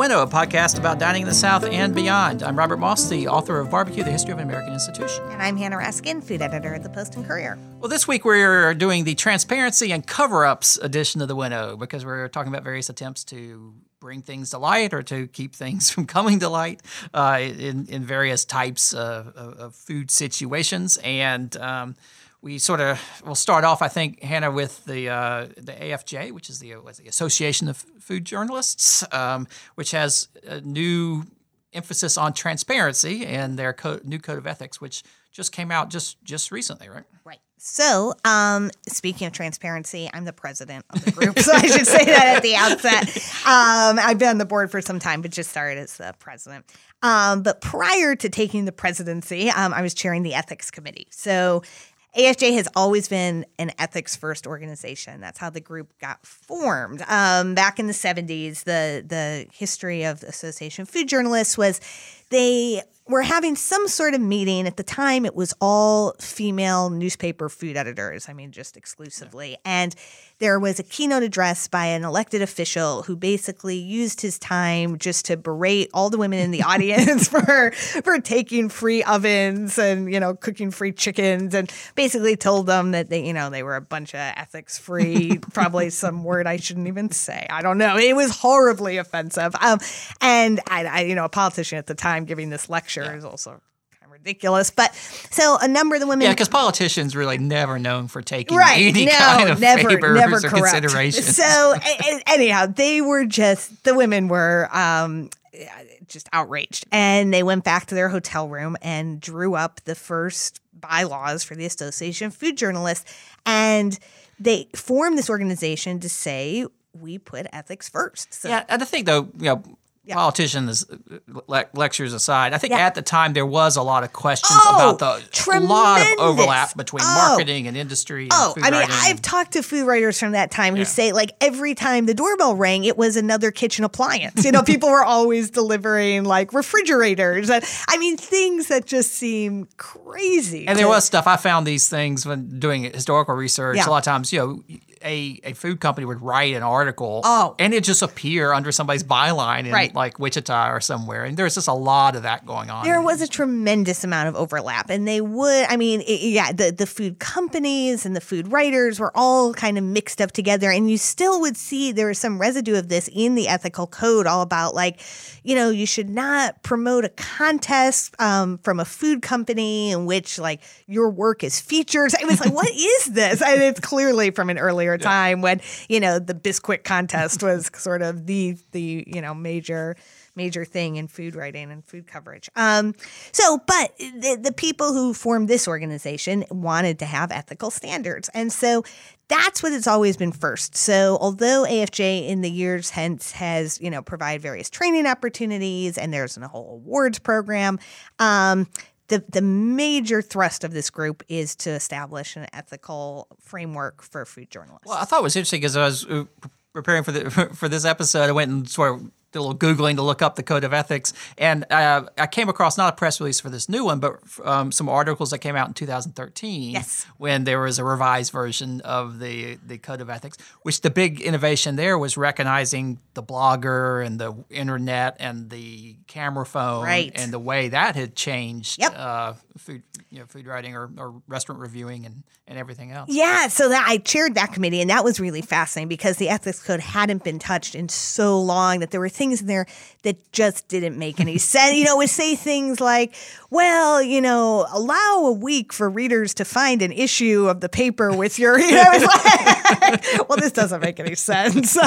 Winnow, a podcast about dining in the South and beyond. I'm Robert Moss, the author of Barbecue, the History of an American Institution. And I'm Hannah Raskin, food editor at the Post and Courier. Well, this week we're doing the transparency and cover ups edition of the Winnow because we're talking about various attempts to bring things to light or to keep things from coming to light uh, in, in various types of, of, of food situations. And um, we sort of will start off, I think, Hannah, with the uh, the AFJ, which is the, the Association of Food Journalists, um, which has a new emphasis on transparency and their co- new code of ethics, which just came out just just recently, right? Right. So, um, speaking of transparency, I'm the president of the group, so I should say that at the outset. Um, I've been on the board for some time, but just started as the president. Um, but prior to taking the presidency, um, I was chairing the ethics committee. So, AFJ has always been an ethics first organization. That's how the group got formed. Um, back in the 70s, the, the history of the Association of Food Journalists was they were having some sort of meeting. At the time, it was all female newspaper food editors, I mean, just exclusively. And there was a keynote address by an elected official who basically used his time just to berate all the women in the audience for for taking free ovens and you know cooking free chickens and basically told them that they you know they were a bunch of ethics free probably some word I shouldn't even say. I don't know. It was horribly offensive. Um, and I, I you know a politician at the time giving this lecture yeah. is also ridiculous. But so a number of the women, yeah, because politicians really never known for taking right, any no, kind of never, favors never or corrupt. considerations. So anyhow, they were just the women were. Um, just outraged. And they went back to their hotel room and drew up the first bylaws for the Association of Food Journalists. And they formed this organization to say, we put ethics first. So, yeah, and the thing though, you know, yeah. politicians le- lectures aside, I think yeah. at the time there was a lot of questions oh, about the tremendous. lot of overlap between oh. marketing and industry. And oh, I mean, I've talked to food writers from that time who yeah. say like every time the doorbell rang, it was another kitchen appliance. You know, people were always delivering like refrigerators. And, I mean, things that just seem crazy. And there was stuff I found these things when doing historical research. A lot of times, you know a, a food company would write an article oh. and it just appear under somebody's byline in right. like Wichita or somewhere. And there's just a lot of that going on. There was a tremendous amount of overlap. And they would, I mean, it, yeah, the, the food companies and the food writers were all kind of mixed up together. And you still would see there was some residue of this in the ethical code, all about like, you know, you should not promote a contest um, from a food company in which like your work is featured. It was like, what is this? And it's clearly from an earlier earlier yeah. time when you know the Bisquick contest was sort of the the you know major major thing in food writing and food coverage. Um, so, but the, the people who formed this organization wanted to have ethical standards, and so that's what it's always been first. So, although AFJ in the years hence has, you know, provide various training opportunities and there's a whole awards program, um, the, the major thrust of this group is to establish an ethical framework for food journalists. Well, I thought it was interesting because I was uh, preparing for the for this episode. I went and sort of did a little googling to look up the code of ethics, and uh, I came across not a press release for this new one, but um, some articles that came out in 2013. Yes. when there was a revised version of the the code of ethics, which the big innovation there was recognizing the blogger and the internet and the camera phone, right. and the way that had changed yep. uh, food you know, food writing or, or restaurant reviewing and, and everything else. Yeah, so that I chaired that committee, and that was really fascinating because the ethics code hadn't been touched in so long that there were things in there that just didn't make any sense. You know, would say things like, well, you know, allow a week for readers to find an issue of the paper with your, you know, like, well, this doesn't make any sense. So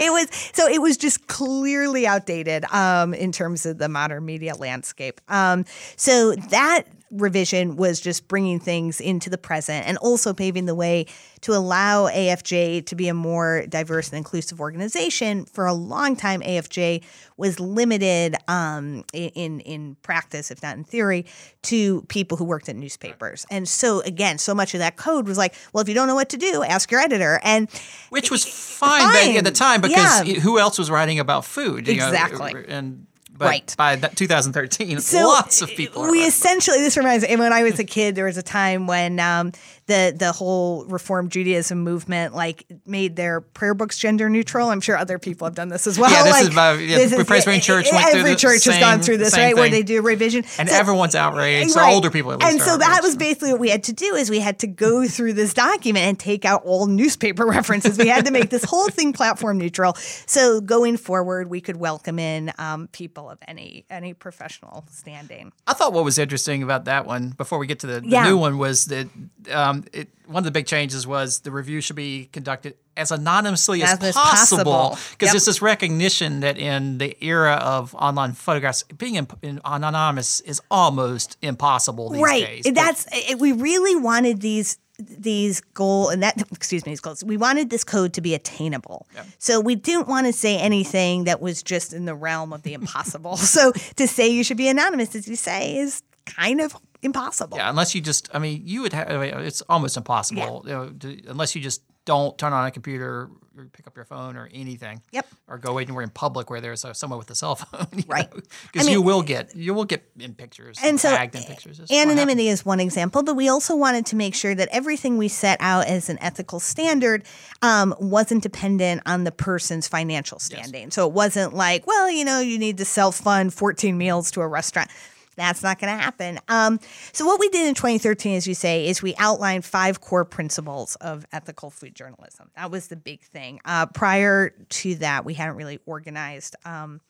it was, so it was just clearly outdated um, in terms of the modern media landscape. Um, so that revision was just bringing things into the present and also paving the way to allow AFJ to be a more diverse and inclusive organization. For a long time, AFJ was limited um, in in practice, if not in theory, to people who worked at newspapers. And so again, so much of that code was like, well, if you don't know what to do, ask your editor. And which was fine, fine. at the time because yeah. who else was writing about food? Exactly. Know? And but right. by 2013, so lots of people. we essentially this reminds me when I was a kid, there was a time when um, the the whole Reform Judaism movement like made their prayer books gender neutral. I'm sure other people have done this as well. Yeah, this like, is about- yeah, this the Presbyterian Church went through every church has gone through this, same right? Where they do revision, And So- everyone's outraged. Right. older people, at least, and so that was basically what we had to do is we had to go through this document and take out all newspaper references. We had to make this whole thing platform neutral. So going forward, we could welcome in um, people of any any professional standing. I thought what was interesting about that one, before we get to the, the Yeah. new one, was that um, it, one of the big changes was the review should be conducted as anonymously as, As possible. Because Yep. it's this recognition that in the era of online photographs, being in, in anonymous is almost impossible these right. days. That's it, we really wanted these these goal and that excuse me these goals we wanted this code to be attainable. So we didn't want to say anything that was just in the realm of the impossible. So to say you should be anonymous as you say is kind of impossible. Yeah, unless you just, I mean, you would have, it's almost impossible, you know, to, unless you just don't turn on a computer or pick up your phone or anything. Yep. Or go anywhere in public where there's uh, someone with a cell phone. Right. Because I you will get, you will get in pictures, and so tagged in pictures. Anonymity is one example but we also wanted to make sure that everything we set out as an ethical standard um, wasn't dependent on the person's financial standing so it wasn't like well you know you need to self-fund 14 meals to a restaurant that's not going to happen. Um, so what we did in 2013, as you say, is we outlined five core principles of ethical food journalism. That was the big thing. Uh, prior to that, we hadn't really organized um,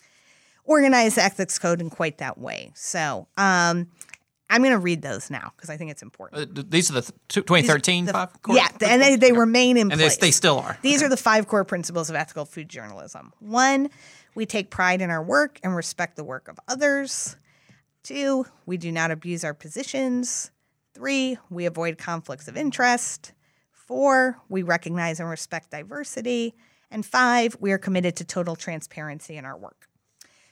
organize the ethics code in quite that way. So um, I'm going to read those now because I think it's important. Uh, these are the th- 2013 The- five core yeah, and they, they remain in and place. they still are. These are the five core principles of ethical food journalism. One, we take pride in our work and respect the work of others. Two, we do not abuse our positions. Three, we avoid conflicts of interest. Four, we recognize and respect diversity. And five, we are committed to total transparency in our work.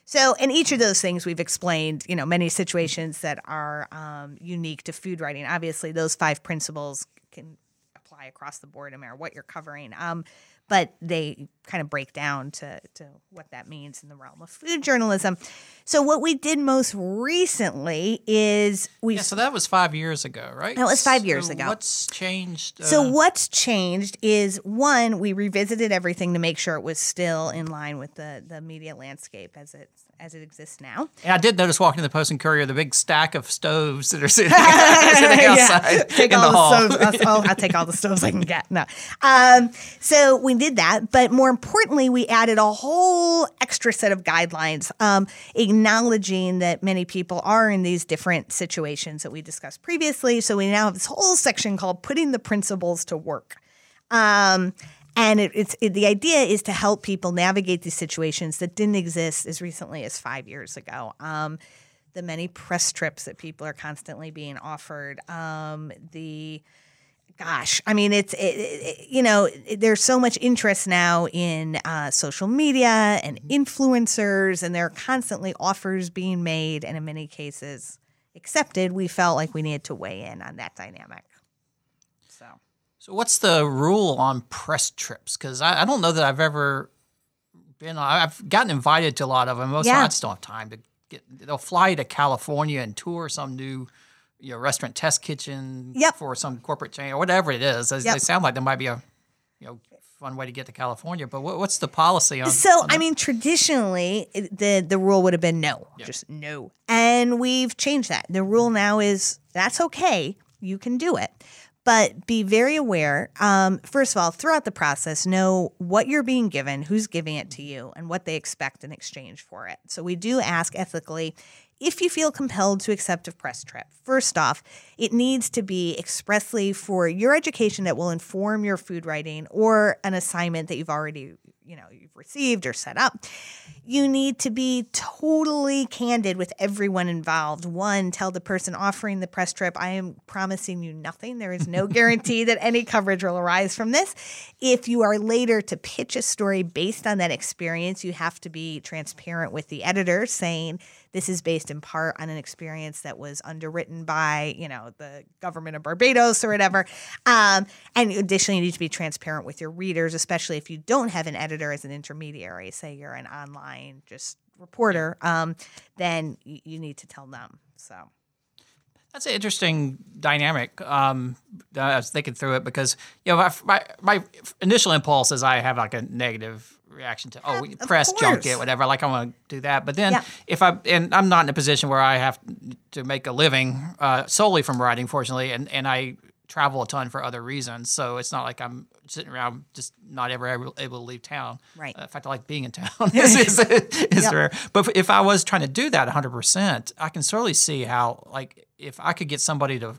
So, in each of those things, we've explained, you know, many situations that are um, unique to food writing. Obviously, those five principles can apply across the board, no matter what you're covering. Um, but they kind of break down to, to what that means in the realm of food journalism. So, what we did most recently is we Yeah, so that was five years ago, right? That was five years So ago. What's changed? So uh, what's changed is one, we revisited everything to make sure it was still in line with the the media landscape as it as it exists now. And I did notice walking in the Post and Courier the big stack of stoves that are sitting, sitting outside Take in all the hall. the stoves. I'll, I'll take all the stoves I can get. No. Um, so we did that, but more importantly, we added a whole extra set of guidelines, um, acknowledging that many people are in these different situations that we discussed previously. So we now have this whole section called "Putting the Principles to Work." Um, and it, it's it, the idea is to help people navigate these situations that didn't exist as recently as five years ago. Um, the many press trips that people are constantly being offered, um, the gosh, I mean, it's it, it, you know, there's so much interest now in uh, social media and influencers, and there are constantly offers being made, and in many cases accepted. We felt like we needed to weigh in on that dynamic. So. What's the rule on press trips? Because I, I don't know that I've ever been. I've gotten invited to a lot of them. Most Yeah. I don't have time to get. They'll fly to California and tour some new, you know, restaurant test kitchen Yep. for some corporate chain or whatever it is. They, they sound like there might be a, you know, fun way to get to California. But what, what's the policy on? So, on I mean, traditionally, the the rule would have been no, just no, and we've changed that. The rule now is that's okay, you can do it, but be very aware. Um, first of all, throughout the process, know what you're being given, who's giving it to you, and what they expect in exchange for it. So, we do ask ethically. If you feel compelled to accept a press trip, first off, it needs to be expressly for your education that will inform your food writing or an assignment that you've already you know you've received or set up you need to be totally candid with everyone involved. One tell the person offering the press trip i am promising you nothing. There is no guarantee that any coverage will arise from this. If you are later to pitch a story based on that experience you have to be transparent with the editor saying this is based in part on an experience that was underwritten by you know the government of barbados or whatever um, and additionally you need to be transparent with your readers especially if you don't have an editor as an intermediary say you're an online just reporter um, then you, you need to tell them so That's an interesting dynamic. Um, I was thinking through it because you know my, my my initial impulse is I have like a negative reaction to oh Of press course. junket whatever like I want to do that but then Yeah. if I and I'm not in a position where I have to make a living uh, solely from writing fortunately and and I travel a ton for other reasons so it's not like I'm sitting around just not ever able, able to leave town Right. Uh, in fact I like being in town is, is, is Yep. rare but if I was trying to do that 100% I can certainly see how like if I could get somebody to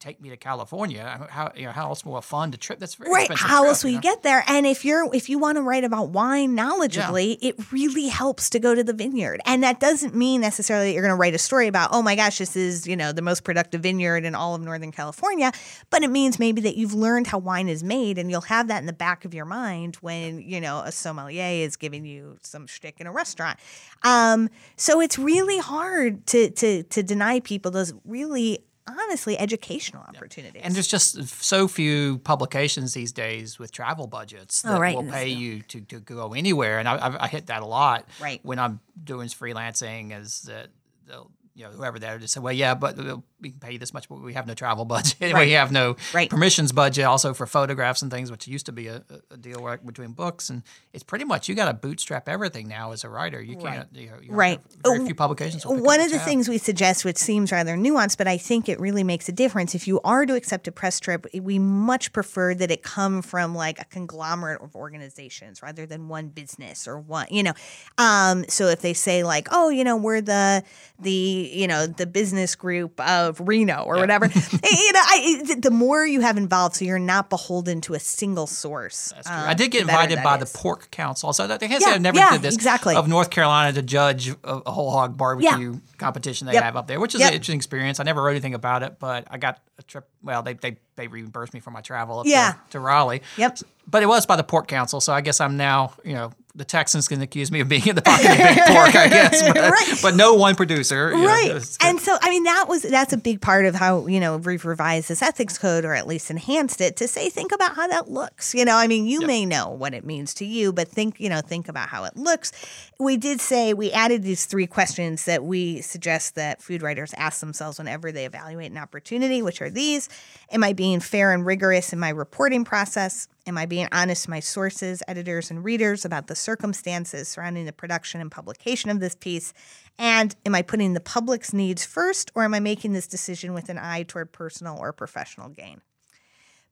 take me to California how you know how else will a fund a trip that's very Right. How trip, else will you know? get there? And if you're if you want to write about wine knowledgeably, it really helps to go to the vineyard. And that doesn't mean necessarily that you're going to write a story about, oh my gosh, this is, you know, the most productive vineyard in all of Northern California. But it means maybe that you've learned how wine is made and you'll have that in the back of your mind when, you know, a sommelier is giving you some shtick in a restaurant. Um, so it's really hard to to to deny people those really honestly educational opportunities. And there's just so few publications these days with travel budgets oh, that Oh, right. will pay you to, to go anywhere. And I, I, hit that a lot Right. when I'm doing freelancing. Is that they'll you know whoever there just say, well, yeah, but we'll- we can pay you this much, but we have no travel budget. Right. we have no Right. permissions budget also for photographs and things, which used to be a, a deal right between books. And it's pretty much you got to bootstrap everything now as a writer. You can't. You know, you Right. Very few publications. One of the tab. things we suggest, which seems rather nuanced, but I think it really makes a difference. If you are to accept a press trip, we much prefer that it come from like a conglomerate of organizations rather than one business or one, you know. Um, so if they say like, oh, you know, we're the the you know the business group of Reno or whatever, you know, I, the more you have involved, so you're not beholden to a single source. That's true. um, I did get invited by is. the Pork Council. So I guess Yeah, I never yeah, did this. exactly. Of North Carolina to judge a, a whole hog barbecue competition they Yep. have up there, which is Yep. an interesting experience. I never wrote anything about it, but I got a trip. Well, they they, they reimbursed me for my travel up Yeah. to, to Raleigh. Yep. But it was by the Pork Council, so I guess I'm now you know the Texans can accuse me of being in the pocket of big pork, I guess. But, Right. but no one producer. you know, right and so i mean that was that's a big part of how you know we've revised this ethics code or at least enhanced it to say think about how that looks you know i mean you may know what it means to you but think you know think about how it looks we did say we added these three questions that we suggest that food writers ask themselves whenever they evaluate an opportunity which are these am i being fair and rigorous in my reporting process Am I being honest to my sources, editors, and readers about the circumstances surrounding the production and publication of this piece? And am I putting the public's needs first, or am I making this decision with an eye toward personal or professional gain?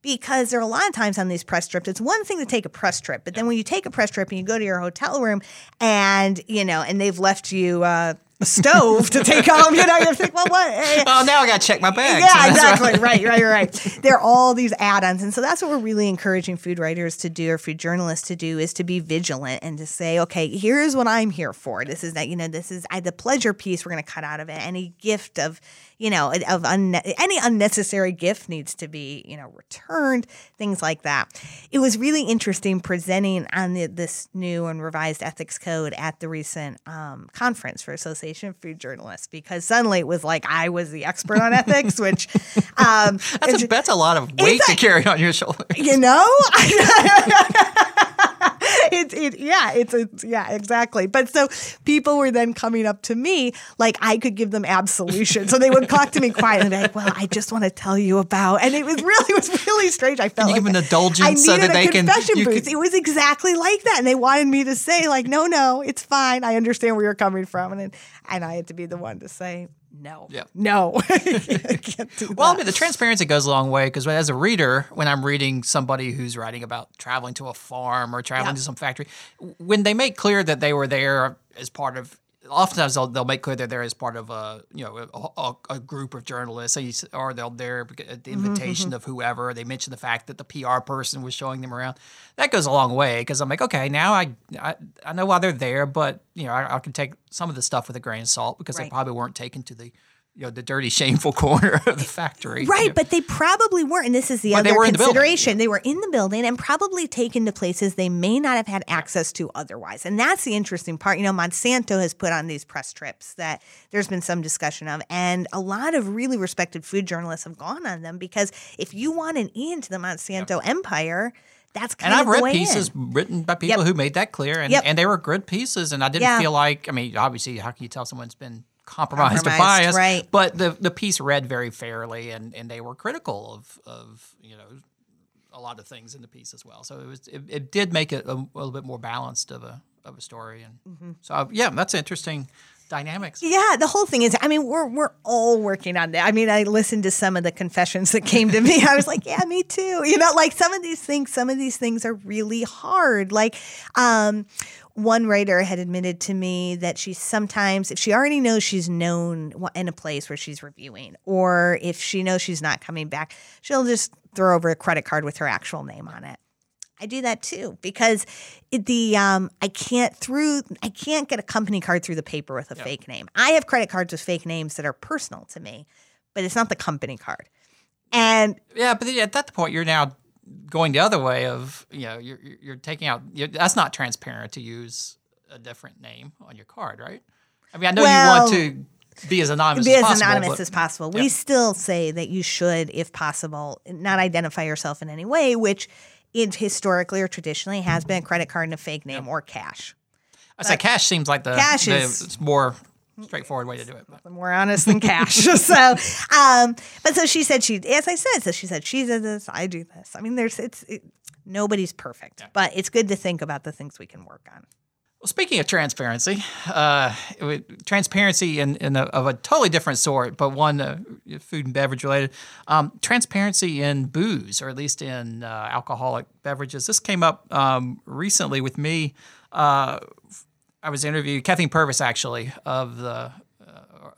Because there are a lot of times on these press trips, it's one thing to take a press trip, but then when you take a press trip and you go to your hotel room and, you know, and they've left you uh, stove to take home, you know, you think, well, what? Oh, now I got to check my bags. yeah, exactly. Right, right, right. There are all these add-ons, and so that's what we're really encouraging food writers to do, or food journalists to do, is to be vigilant and to say, okay, here's what I'm here for. This is that you know, this is I, the pleasure piece. We're going to cut out of it. Any gift of you know of unne- any unnecessary gift needs to be you know returned. Things like that. It was really interesting presenting on the, this new and revised ethics code at the recent um, conference for Association of Food Journalists because suddenly it was like I was the expert on ethics, which um, That's a, that's a lot of weight to carry on your shoulders. you know it, it yeah it's, it's yeah exactly but so people were then coming up to me like i could give them absolution so they would talk to me quietly like well i just want to tell you about and it was really it was really strange i felt you like give an I indulgence so needed that a they confession you booth. could- It was exactly like that, and they wanted me to say, like, no, no, it's fine. I understand where you're coming from, and and I had to be the one to say, no, Yeah. no, Well, I mean, the transparency goes a long way because as a reader, when I'm reading somebody who's writing about traveling to a farm or traveling Yeah. to some factory, when they make clear that they were there as part of, oftentimes they'll, they'll make clear that they're there as part of a you know a, a, a group of journalists, or they'll there at Mm-hmm, the invitation of whoever. They mention the fact that the PR person was showing them around. That goes a long way because I'm like, okay, now I, I I know why they're there, but you know I, I can take some of the stuff with a grain of salt because they probably weren't taken to the you know the dirty, shameful corner of the factory. Right, you know. but they probably weren't. And this is the But other were in the consideration. They were in the building and probably taken to places they may not have had access to otherwise. And that's the interesting part. You know, Monsanto has put on these press trips that there's been some discussion of, and a lot of really respected food journalists have gone on them because if you want an in to the Monsanto empire, that's kind of And I've read pieces in. written by people Yep. who made that clear, and, Yep. and they were good pieces. And I didn't feel like, I mean, obviously, how can you tell someone's been compromised, Compromised, biased? right. But the the piece read very fairly, and, and they were critical of of you know a lot of things in the piece as well. So it was it, it did make it a, a little bit more balanced of a of a story, and Mm-hmm. so uh, yeah, that's interesting dynamics. Yeah, the whole thing is. I mean, we're we're all working on that. I mean, I listened to some of the confessions that came to me. I was like, yeah, me too. You know, like some of these things. Some of these things are really hard. Like, um, one writer had admitted to me that she sometimes, if she already knows she's known in a place where she's reviewing, or if she knows she's not coming back, she'll just throw over a credit card with her actual name on it. I do that too because it, the um, I can't through I can't get a company card through the paper with a fake name. I have credit cards with fake names that are personal to me, but it's not the company card. And Yeah, but at that point, you're now going the other way of you know you're you're- you're taking out. You're, that's not transparent to use a different name on your card, right? I mean, I know Well, you want to be as anonymous be as as possible. anonymous but- as possible. yeah. We still say that you should, if possible, not identify yourself in any way, which it historically or traditionally has been a credit card and a fake name or cash. I say cash seems like the, Cash the is- it's more straightforward way to do it. But. more honest than cash. so, um, but so she said she, as I said, so she said she does this, I do this. I mean, there's it's it, nobody's perfect, but it's good to think about the things we can work on. Well, speaking of transparency, uh, transparency in, in a, of a totally different sort, but one uh, food and beverage related. Um, transparency in booze, or at least in uh, alcoholic beverages. This came up um, recently with me. Uh, I was interviewed Kathleen Purvis, actually, of the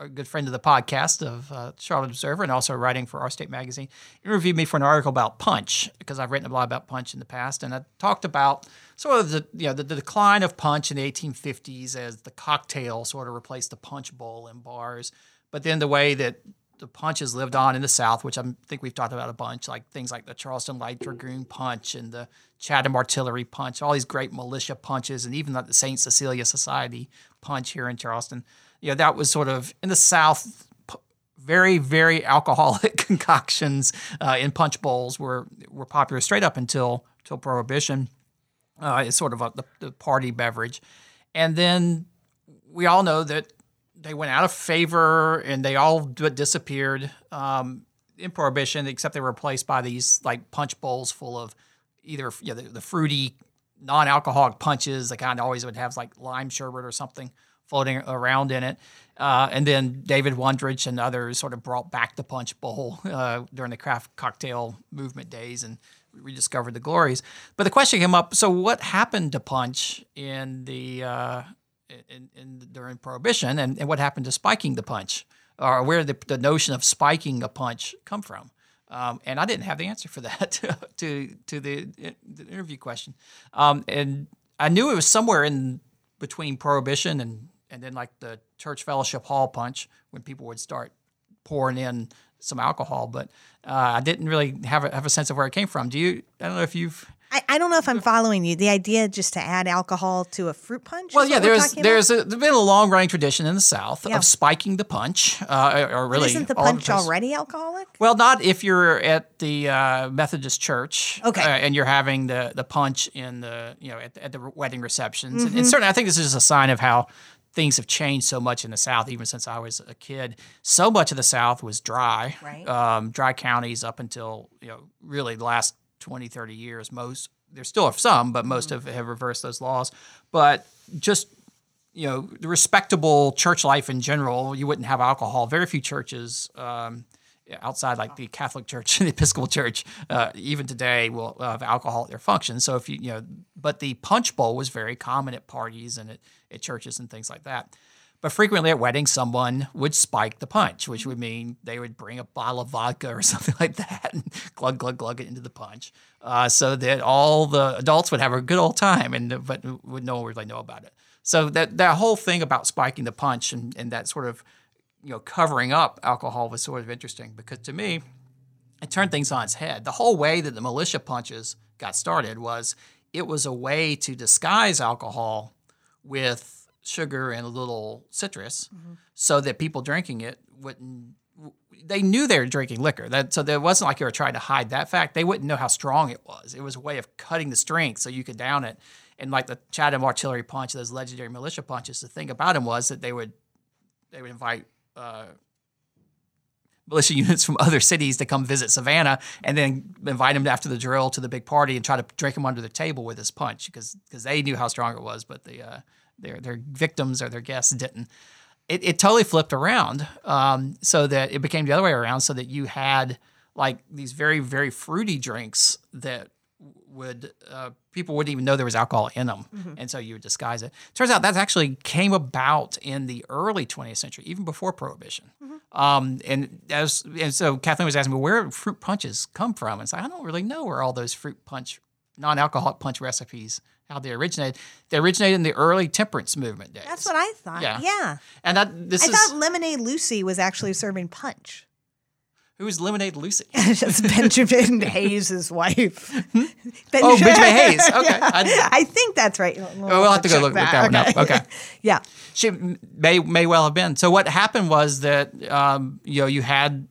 a good friend of the podcast of uh, Charlotte Observer, and also writing for Our State Magazine. Interviewed me for an article about punch because I've written a lot about punch in the past, and I talked about sort of the you know the, the decline of punch in the 1850s as the cocktail sort of replaced the punch bowl in bars, but then the way that the punch has lived on in the South, which I think we've talked about a bunch, like things like the Charleston Light Dragoon punch and the Chatham Artillery punch, all these great militia punches, and even like the St. Cecilia Society punch here in Charleston. You know, that was sort of in the South, very, very alcoholic concoctions uh, in punch bowls were were popular straight up until until Prohibition. Uh, it's sort of a, the, the party beverage, and then we all know that they went out of favor and they all disappeared um, in Prohibition, except they were replaced by these like punch bowls full of either you know, the, the fruity non-alcoholic punches. They kind of always would have like lime sherbet or something floating around in it. Uh, and then David Wondrich and others sort of brought back the punch bowl uh, during the craft cocktail movement days and rediscovered the glories. But the question came up: So, what happened to punch in the uh, in, in during Prohibition, and, and what happened to spiking the punch, or where did the, the notion of spiking a punch come from? Um, and I didn't have the answer for that to to the, the interview question, um, and I knew it was somewhere in between Prohibition and and then like the church fellowship hall punch when people would start pouring in some alcohol, but uh, I didn't really have a, have a sense of where it came from. Do you? I don't know if you've I, I don't know if I'm following you. The idea just to add alcohol to a fruit punch. Well, yeah, there's there's a, there's been a long running tradition in the South Yeah. of spiking the punch, uh, or really isn't the punch place. already alcoholic? Well, not if you're at the uh, Methodist church, Okay. uh, and you're having the the punch in the you know at, the- at the wedding receptions, and, Mm-hmm. and certainly I think this is just a sign of how things have changed so much in the South, even since I was a kid. So much of the South was dry, Right. um, dry counties up until you know really the last 20, 30 years. Most there still are some, but most have, have reversed those laws. But just you know, the respectable church life in general, you wouldn't have alcohol. Very few churches um, outside, like the Catholic Church and the Episcopal Church, uh, even today, will have alcohol at their functions. So if you, you know, but the punch bowl was very common at parties and at, at churches and things like that. But frequently at weddings, someone would spike the punch, which would mean they would bring a bottle of vodka or something like that and glug, glug, glug it into the punch, uh, so that all the adults would have a good old time, and but would no one really know about it. So that that whole thing about spiking the punch and, and that sort of you know covering up alcohol was sort of interesting because to me it turned things on its head. The whole way that the militia punches got started was it was a way to disguise alcohol with sugar and a little citrus so that people drinking it wouldn't they knew they were drinking liquor. That so it wasn't like you were trying to hide that fact. They wouldn't know how strong it was. It was a way of cutting the strength so you could down it. And like the Chatham artillery punch, those legendary militia punches. The thing about them was that they would they would invite uh, militia units from other cities to come visit Savannah, and then invite them after the drill to the big party and try to drink them under the table with this punch because because they knew how strong it was, but the uh, their their victims or their guests didn't. It, it totally flipped around, um, so that it became the other way around, so that you had like these very very fruity drinks that would uh, people wouldn't even know there was alcohol in them, and so you would disguise it. Turns out that actually came about in the early 20th century, even before Prohibition. Um, and as and so Kathleen was asking me where fruit punches come from, and so I don't really know where all those fruit punch, non-alcoholic punch recipes how they originated. They originated in the early temperance movement days. That's what I thought. Yeah. Yeah. and that this I is thought Lemonade Lucy was actually serving punch. who's Lemonade Lucy. That's Benjamin Hayes' wife. Ben- Oh, Benjamin Hayes. Okay. I- I think that's right. We'll, we'll have to go look- look that one up. Okay. yeah. she may may well have been. So what happened was that um, you know you had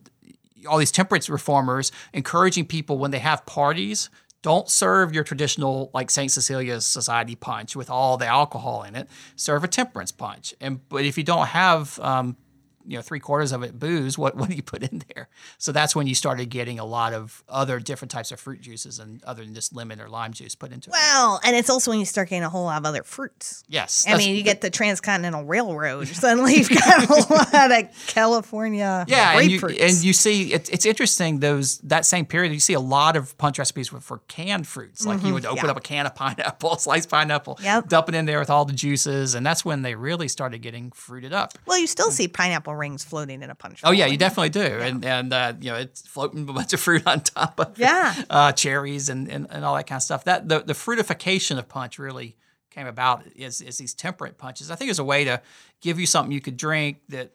all these temperance reformers encouraging people when they have parties. Don't serve your traditional like Saint Cecilia's Society punch with all the alcohol in it. Serve a temperance punch. And but if you don't have um, you know three quarters of it booze, what what do you put in there? So that's when you started getting a lot of other different types of fruit juices and other than just lemon or lime juice put into it. Well, and it's also when you start getting a whole lot of other fruits. Yes, I mean, you get the Transcontinental Railroad. Suddenly, you've got a lot of California Yeah, and you, and you see it, it's interesting those that same period you see a lot of punch recipes with, for canned fruits. Like you would open Mm-hmm. yeah. up a can of pineapple, sliced pineapple, Yep. dump it in there with all the juices, and that's when they really started getting fruited up. well, you still see pineapple rings floating in a punch. bowl. Oh yeah, you definitely do, and and uh, you know it's floating a bunch of fruit on top of it. Yeah. uh, cherries and, and and all that kind of stuff. That the the fruitification of punch really came about is is these temperate punches. I think it's a way to give you something you could drink that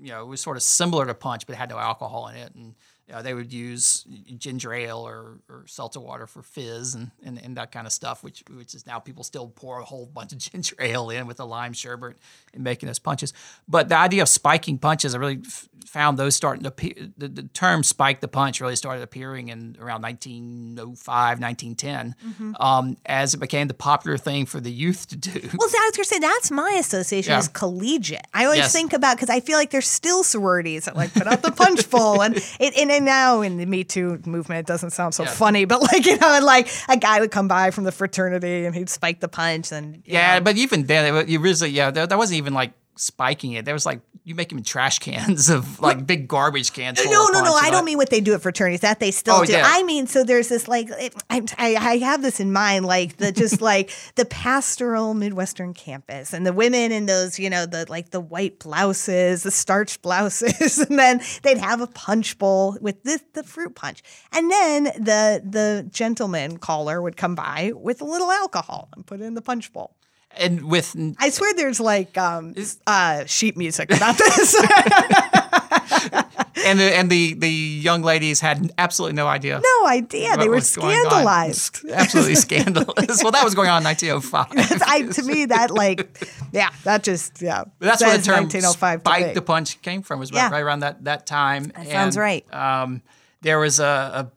you know was sort of similar to punch but had no alcohol in it, and you know, they would use ginger ale or, or seltzer water for fizz and, and, and that kind of stuff, which which is now people still pour a whole bunch of ginger ale in with a lime sherbet and making those punches. But the idea of spiking punches, I really f- found those starting to appear. The, the term "spike the punch" really started appearing in around 1905, 1910, um, as it became the popular thing for the youth to do. Well, I was gonna say that's my association Yeah. is collegiate. I always Yes. think about because I feel like there's still sororities that like put out the punch bowl, and it, and, and now in the Me Too movement, it doesn't sound so Yeah. funny, but like you know, like a guy would come by from the fraternity and he'd spike the punch, and Yeah, know. but even then, it- you really, yeah, that wasn't even like spiking it. There was like you make them in trash cans of like big garbage cans. No, no, no. I don't mean what they do at fraternities. That they still Oh, do. yeah. I mean, so there's this like it, I, I I have this in mind, like the just like the pastoral Midwestern campus and the women in those, you know, the like the white blouses, the starched blouses, and then they'd have a punch bowl with this the fruit punch, and then the the gentleman caller would come by with a little alcohol and put it in the punch bowl. And with I swear there's like um, uh, sheet music about this. and the and the the young ladies had absolutely no idea. no idea. they were was going on. scandalized. Absolutely scandalous. well, that was going on in 1905. I, to me, that like, yeah, that just yeah. But that's where the term 1905 "spike the punch" came from. Was Yeah. right around that that time. That sounds right. Um, there was a, a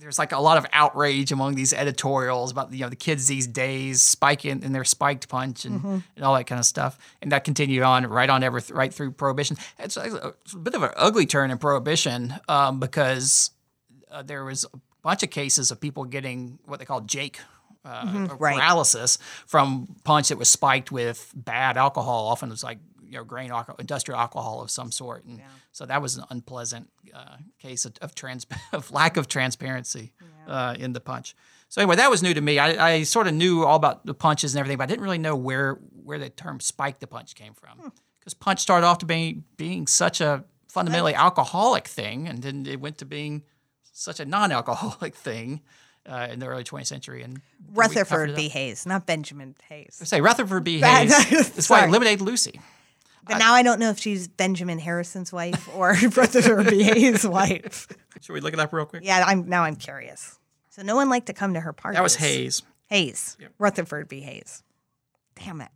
there's like a lot of outrage among these editorials about you know the kids these days spiking and their spiked punch and, Mm-hmm. and all that kind of stuff, and that continued on right on ever right through prohibition. It's a, it's a bit of an ugly turn in prohibition um, because uh, there was a bunch of cases of people getting what they call Jake. Uh, Mm-hmm. right. paralysis from punch that was spiked with bad alcohol. Often it was like you know grain alcohol, industrial alcohol of some sort, and so that was an unpleasant uh, case of, of trans of lack of transparency uh, in the punch. So anyway, that was new to me. I, I sort of knew all about the punches and everything, but I didn't really know where where the term "spike the punch" came from because punch started off to being being such a fundamentally alcoholic thing, and then it went to being such a non-alcoholic thing uh, in the early 20th century. And Rutherford B. Hayes, not Benjamin Hayes. Say Rutherford B. Hayes. That's why sorry. Lemonade Lucy. But now I don't know if she's Benjamin Harrison's wife or Rutherford B. Hayes' wife. Should we look it up real quick? Yeah, I'm now I'm curious. So no one liked to come to her party. That was Hayes. Hayes. Rutherford B. Hayes. Damn it.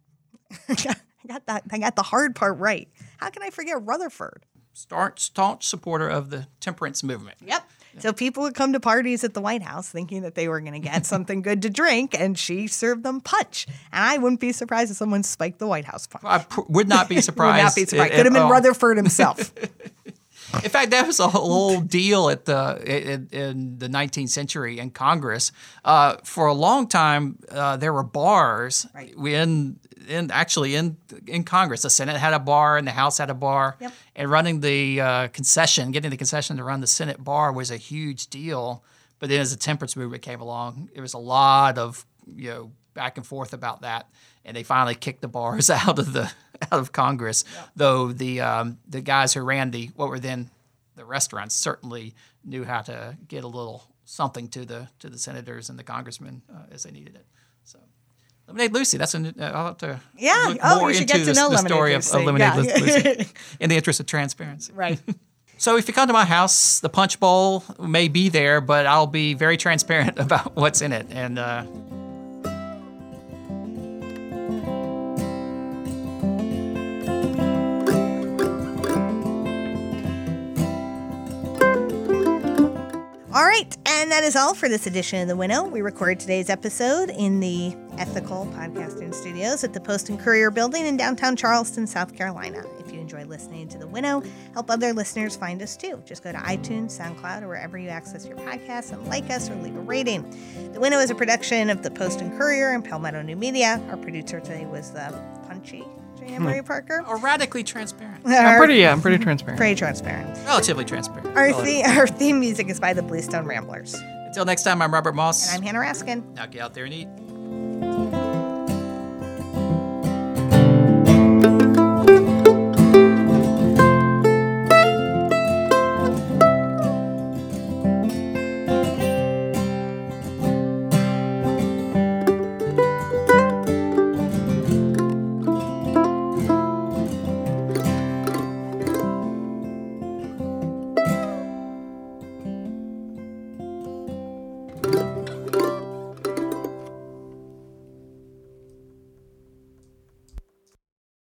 I got that. I got the hard part right. How can I forget Rutherford? staunch, staunch supporter of the temperance movement. Yep. So people would come to parties at the White House thinking that they were going to get something good to drink, and she served them punch. And I wouldn't be surprised if someone spiked the White House punch. I pr- would not be surprised. Would not be surprised. at- Could have been all. Rutherford himself. In fact, that was a whole deal at the in, in the 19th century in Congress. Uh, for a long time, uh, there were bars Right. in in actually in in Congress. The Senate had a bar, and the House had a bar. Yep. And running the uh, concession, getting the concession to run the Senate bar was a huge deal. But then, as the temperance movement came along, it was a lot of you know back and forth about that, and they finally kicked the bars out of the out of Congress. Though the um, the guys who ran the what were then the restaurants certainly knew how to get a little something to the to the senators and the congressmen uh, as they needed it. Lemonade Lucy. That's an, uh, I'll have to Yeah. look Oh, more you should into get to the, know the story of, Lucy. of Lemonade Yeah. Lucy in the interest of transparency. right. So if you come to my house, the punch bowl may be there, but I'll be very transparent about what's in it. And uh, All right, and that is all for this edition of The Winnow. We record today's episode in the Ethical Podcasting Studios at the Post and Courier Building in downtown Charleston, South Carolina. If you enjoy listening to The Winnow, help other listeners find us too. Just go to iTunes, SoundCloud, or wherever you access your podcasts and like us or leave a rating. The Winnow is a production of the Post and Courier and Palmetto New Media. Our producer today was the punchy Jane Emery hmm. Parker. are radically transparent, I'm pretty, yeah, I'm pretty transparent. Pretty transparent. relatively transparent. Our, Relative. the- our theme music is by the Bluestone Ramblers. Until next time, I'm Robert Moss. And I'm Hannah Raskin. now get out there and eat.